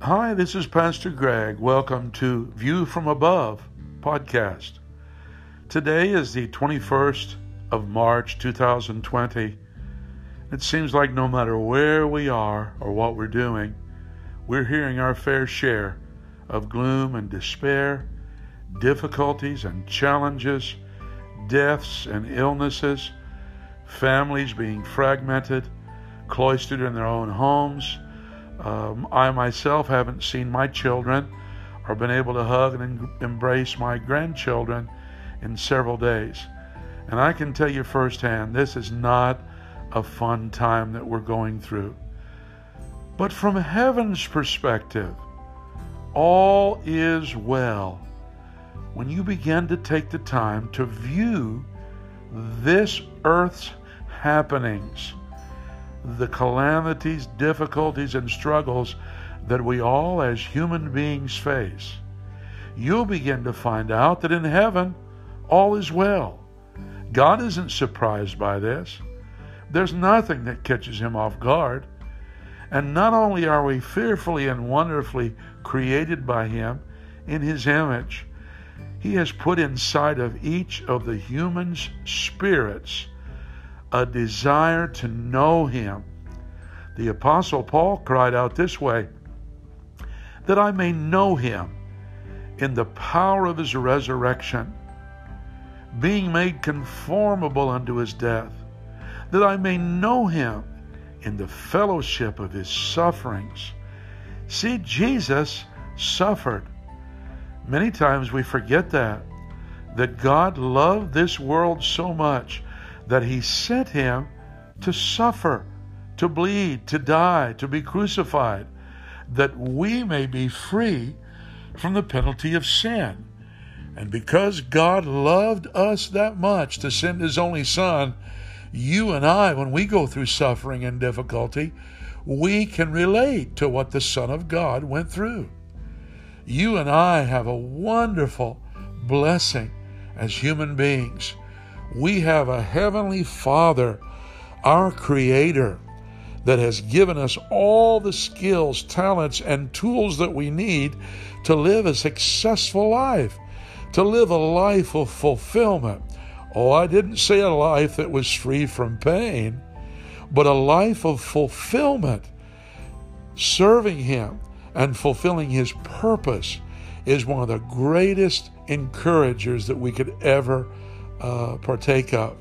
Hi, this is Pastor Greg. Welcome to View from Above podcast. Today is the 21st of March 2020. It seems like no matter where we are or what we're doing, we're hearing our fair share of gloom and despair, difficulties and challenges, deaths and illnesses, families being fragmented, cloistered in their own homes um, I myself haven't seen my children or been able to hug and embrace my grandchildren in several days. And I can tell you firsthand, this is not a fun time that we're going through. But from heaven's perspective, all is well when you begin to take the time to view this earth's happenings the calamities, difficulties, and struggles that we all as human beings face, you'll begin to find out that in heaven all is well. God isn't surprised by this. There's nothing that catches him off guard. And not only are we fearfully and wonderfully created by him in his image, he has put inside of each of the human's spirits a desire to know Him. The Apostle Paul cried out this way that I may know Him in the power of His resurrection, being made conformable unto His death, that I may know Him in the fellowship of His sufferings. See, Jesus suffered. Many times we forget that, that God loved this world so much that he sent him to suffer, to bleed, to die, to be crucified, that we may be free from the penalty of sin. And because God loved us that much to send his only Son, you and I, when we go through suffering and difficulty, we can relate to what the Son of God went through. You and I have a wonderful blessing as human beings we have a heavenly Father, our Creator, that has given us all the skills, talents, and tools that we need to live a successful life, to live a life of fulfillment. Oh, I didn't say a life that was free from pain, but a life of fulfillment. Serving Him and fulfilling His purpose is one of the greatest encouragers that we could ever uh, partake of.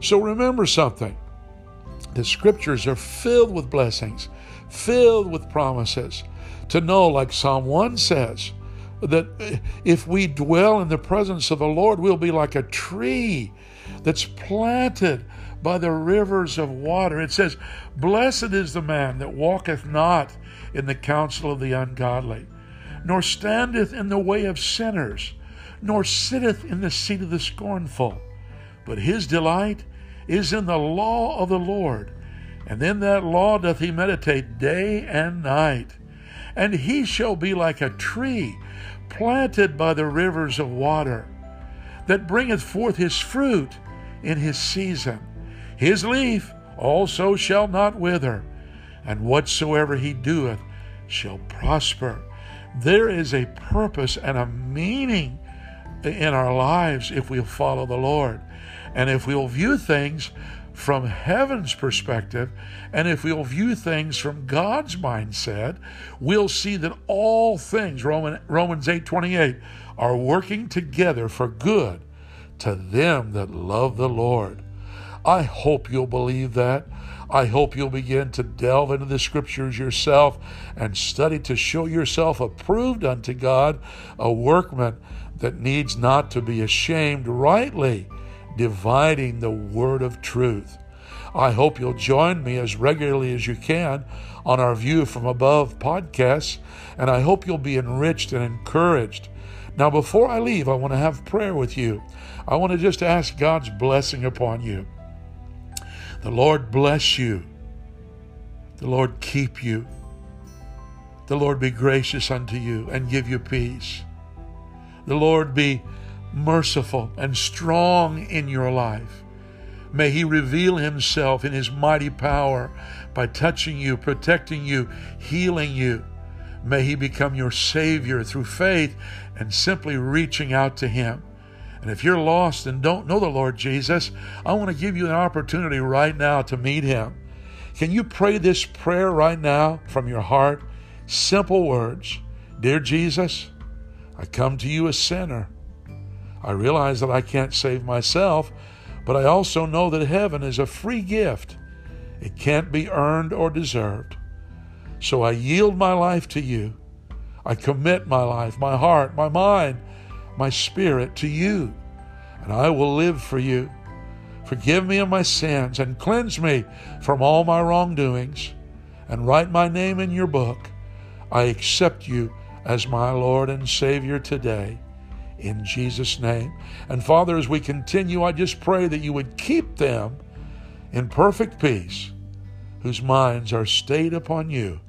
So remember something the scriptures are filled with blessings, filled with promises. To know, like Psalm 1 says, that if we dwell in the presence of the Lord, we'll be like a tree that's planted by the rivers of water. It says, Blessed is the man that walketh not in the counsel of the ungodly, nor standeth in the way of sinners, nor sitteth in the seat of the scornful. But his delight is in the law of the Lord, and in that law doth he meditate day and night. And he shall be like a tree planted by the rivers of water, that bringeth forth his fruit in his season. His leaf also shall not wither, and whatsoever he doeth shall prosper. There is a purpose and a meaning in our lives if we'll follow the Lord. And if we'll view things from heaven's perspective, and if we'll view things from God's mindset, we'll see that all things, Roman, Romans 8 28, are working together for good to them that love the Lord. I hope you'll believe that. I hope you'll begin to delve into the scriptures yourself and study to show yourself approved unto God, a workman that needs not to be ashamed, rightly dividing the word of truth. I hope you'll join me as regularly as you can on our View from Above podcasts, and I hope you'll be enriched and encouraged. Now, before I leave, I want to have prayer with you. I want to just ask God's blessing upon you. The Lord bless you. The Lord keep you. The Lord be gracious unto you and give you peace. The Lord be merciful and strong in your life. May He reveal Himself in His mighty power by touching you, protecting you, healing you. May He become your Savior through faith and simply reaching out to Him. And if you're lost and don't know the Lord Jesus, I want to give you an opportunity right now to meet Him. Can you pray this prayer right now from your heart? Simple words Dear Jesus, I come to you a sinner. I realize that I can't save myself, but I also know that heaven is a free gift. It can't be earned or deserved. So I yield my life to you. I commit my life, my heart, my mind, my spirit to you, and I will live for you. Forgive me of my sins and cleanse me from all my wrongdoings, and write my name in your book. I accept you as my Lord and Savior today. In Jesus' name. And Father, as we continue, I just pray that you would keep them in perfect peace, whose minds are stayed upon you,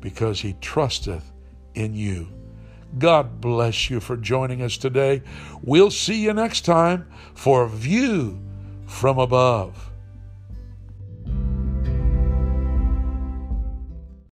because he trusteth in you. God bless you for joining us today. We'll see you next time for View from Above.